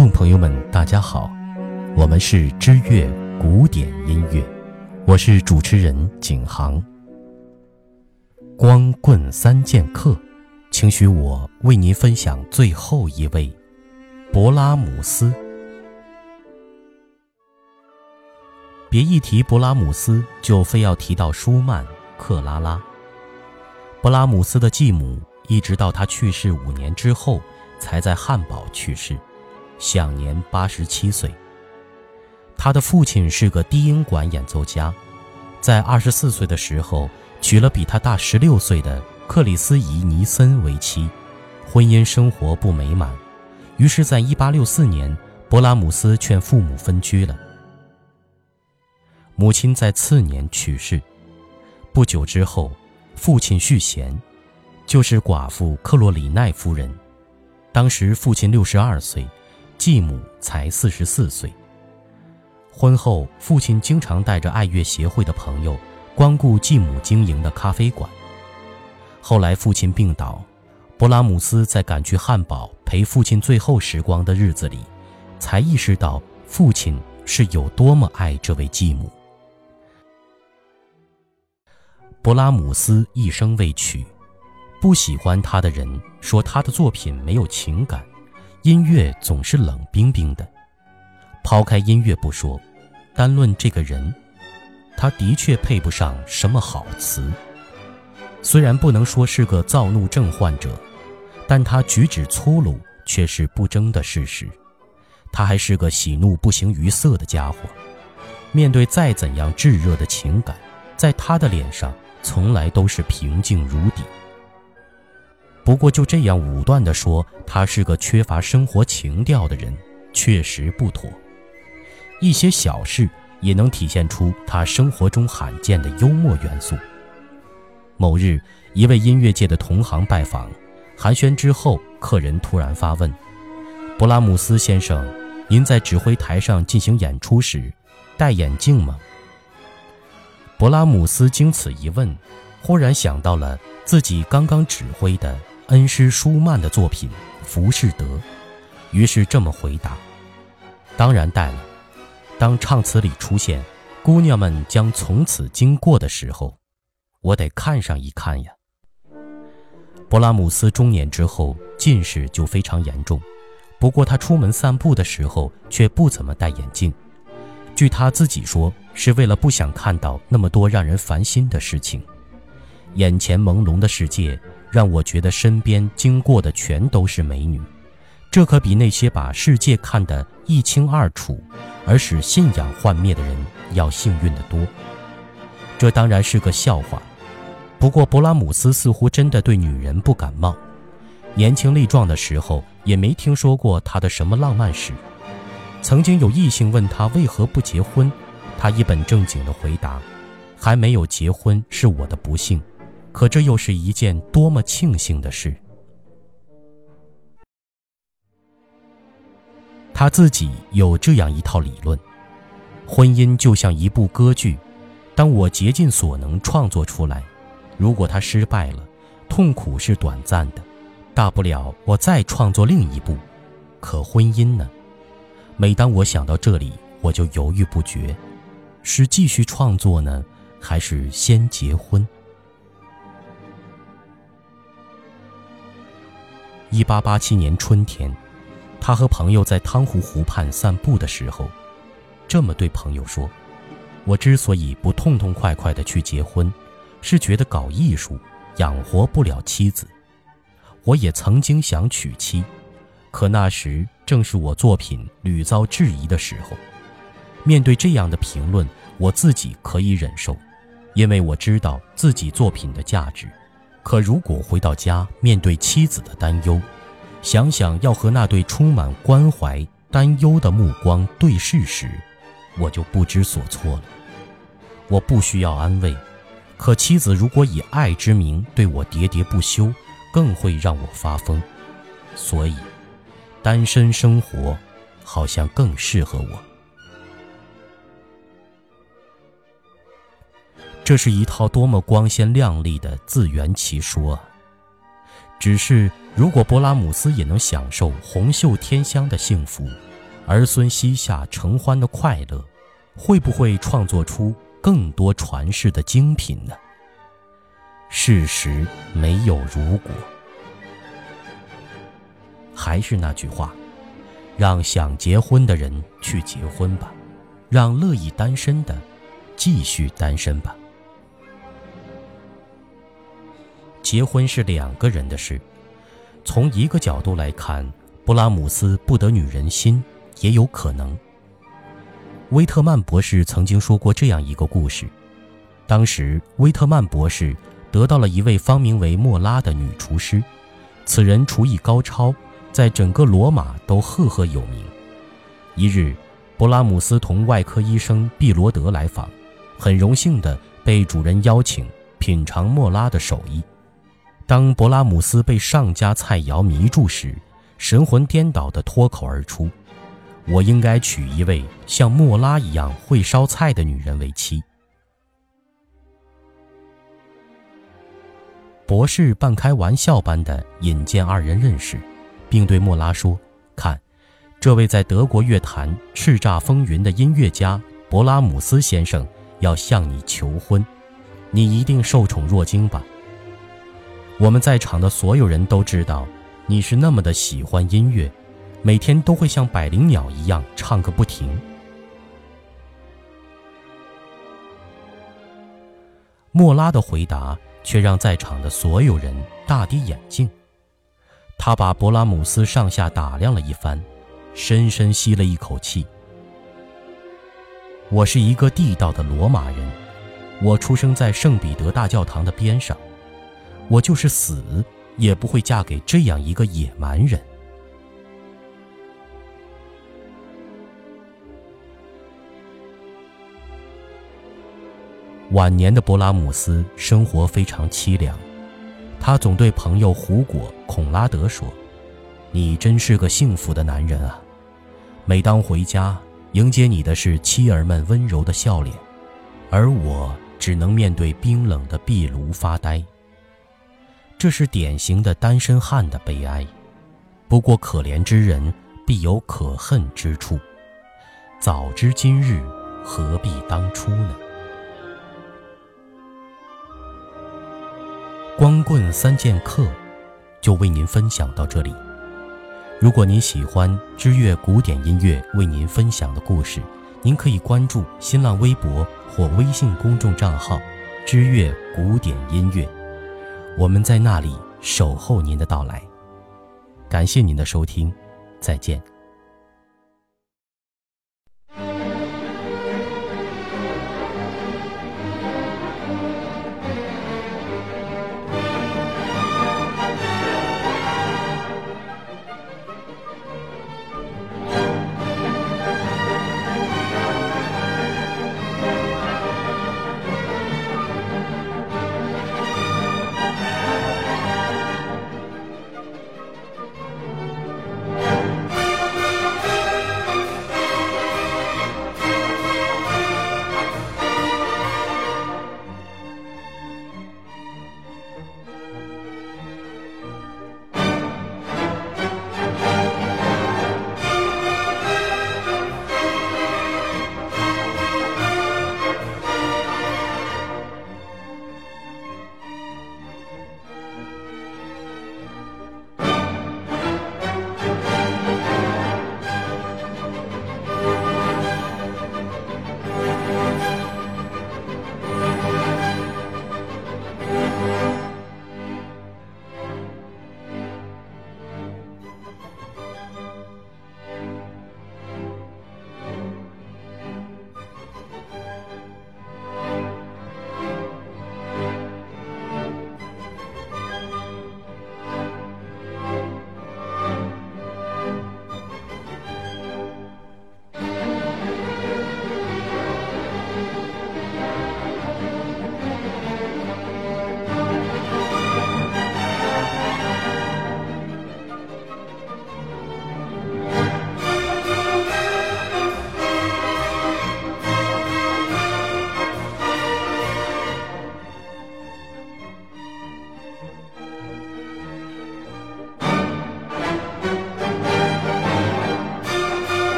众朋友们，大家好，我们是知乐古典音乐，我是主持人景航。光棍三剑客，请许我为您分享最后一位，勃拉姆斯。别一提勃拉姆斯，就非要提到舒曼、克拉拉。勃拉姆斯的继母，一直到他去世五年之后，才在汉堡去世，享年八十七岁。他的父亲是个低音管演奏家，在二十四岁的时候娶了比他大十六岁的克里斯怡尼森为妻，婚姻生活不美满，于是，在一八六四年，勃拉姆斯劝父母分居了。母亲在次年去世，不久之后，父亲续弦，就是寡妇克洛里奈夫人。当时父亲六十二岁，继母才四十四岁。婚后，父亲经常带着爱乐协会的朋友光顾继母经营的咖啡馆。后来父亲病倒，勃拉姆斯在赶去汉堡陪父亲最后时光的日子里，才意识到父亲是有多么爱这位继母。勃拉姆斯一生未娶，不喜欢他的人说他的作品没有情感，音乐总是冷冰冰的。抛开音乐不说，单论这个人，他的确配不上什么好词。虽然不能说是个躁怒症患者，但他举止粗鲁却是不争的事实。他还是个喜怒不形于色的家伙，面对再怎样炙热的情感，在他的脸上。从来都是平静如底。不过就这样武断地说他是个缺乏生活情调的人，确实不妥。一些小事也能体现出他生活中罕见的幽默元素。某日，一位音乐界的同行拜访，寒暄之后，客人突然发问：“勃拉姆斯先生，您在指挥台上进行演出时，戴眼镜吗？”勃拉姆斯经此一问，忽然想到了自己刚刚指挥的恩师舒曼的作品《浮士德》，于是这么回答：“当然带了。当唱词里出现‘姑娘们将从此经过’的时候，我得看上一看呀。”勃拉姆斯中年之后近视就非常严重，不过他出门散步的时候却不怎么戴眼镜。据他自己说，是为了不想看到那么多让人烦心的事情。眼前朦胧的世界让我觉得身边经过的全都是美女，这可比那些把世界看得一清二楚而使信仰幻灭的人要幸运得多。这当然是个笑话，不过勃拉姆斯似乎真的对女人不感冒。年轻力壮的时候也没听说过他的什么浪漫史。曾经有异性问他为何不结婚，他一本正经地回答：“还没有结婚是我的不幸，可这又是一件多么庆幸的事。”他自己有这样一套理论：婚姻就像一部歌剧，当我竭尽所能创作出来，如果它失败了，痛苦是短暂的，大不了我再创作另一部。可婚姻呢？每当我想到这里，我就犹豫不决：是继续创作呢，还是先结婚？一八八七年春天，他和朋友在汤湖湖畔散步的时候，这么对朋友说：“我之所以不痛痛快快的去结婚，是觉得搞艺术养活不了妻子。我也曾经想娶妻。”可那时正是我作品屡遭质疑的时候，面对这样的评论，我自己可以忍受，因为我知道自己作品的价值。可如果回到家面对妻子的担忧，想想要和那对充满关怀、担忧的目光对视时，我就不知所措了。我不需要安慰，可妻子如果以爱之名对我喋喋不休，更会让我发疯。所以。单身生活，好像更适合我。这是一套多么光鲜亮丽的自圆其说啊！只是，如果勃拉姆斯也能享受红袖添香的幸福，儿孙膝下承欢的快乐，会不会创作出更多传世的精品呢？事实没有如果。还是那句话，让想结婚的人去结婚吧，让乐意单身的继续单身吧。结婚是两个人的事，从一个角度来看，布拉姆斯不得女人心也有可能。威特曼博士曾经说过这样一个故事：当时威特曼博士得到了一位芳名为莫拉的女厨师，此人厨艺高超，在整个罗马都赫赫有名。一日，勃拉姆斯同外科医生毕罗德来访，很荣幸地被主人邀请品尝莫拉的手艺。当勃拉姆斯被上家菜肴迷住时，神魂颠倒地脱口而出：“我应该娶一位像莫拉一样会烧菜的女人为妻。”博士半开玩笑般地引荐二人认识，并对莫拉说：“看，这位在德国乐坛叱咤风云的音乐家勃拉姆斯先生要向你求婚，你一定受宠若惊吧。”我们在场的所有人都知道，你是那么的喜欢音乐，每天都会像百灵鸟一样唱个不停。莫拉的回答却让在场的所有人大跌眼镜。他把勃拉姆斯上下打量了一番，深深吸了一口气。我是一个地道的罗马人，我出生在圣彼得大教堂的边上。我就是死，也不会嫁给这样一个野蛮人。晚年的勃拉姆斯生活非常凄凉，他总对朋友胡果·孔拉德说：“你真是个幸福的男人啊！每当回家，迎接你的是妻儿们温柔的笑脸，而我只能面对冰冷的壁炉发呆。”这是典型的单身汉的悲哀。不过，可怜之人必有可恨之处。早知今日，何必当初呢？光棍三剑客，就为您分享到这里。如果您喜欢知乐古典音乐为您分享的故事，您可以关注新浪微博或微信公众账号“知乐古典音乐”。我们在那里守候您的到来，感谢您的收听，再见。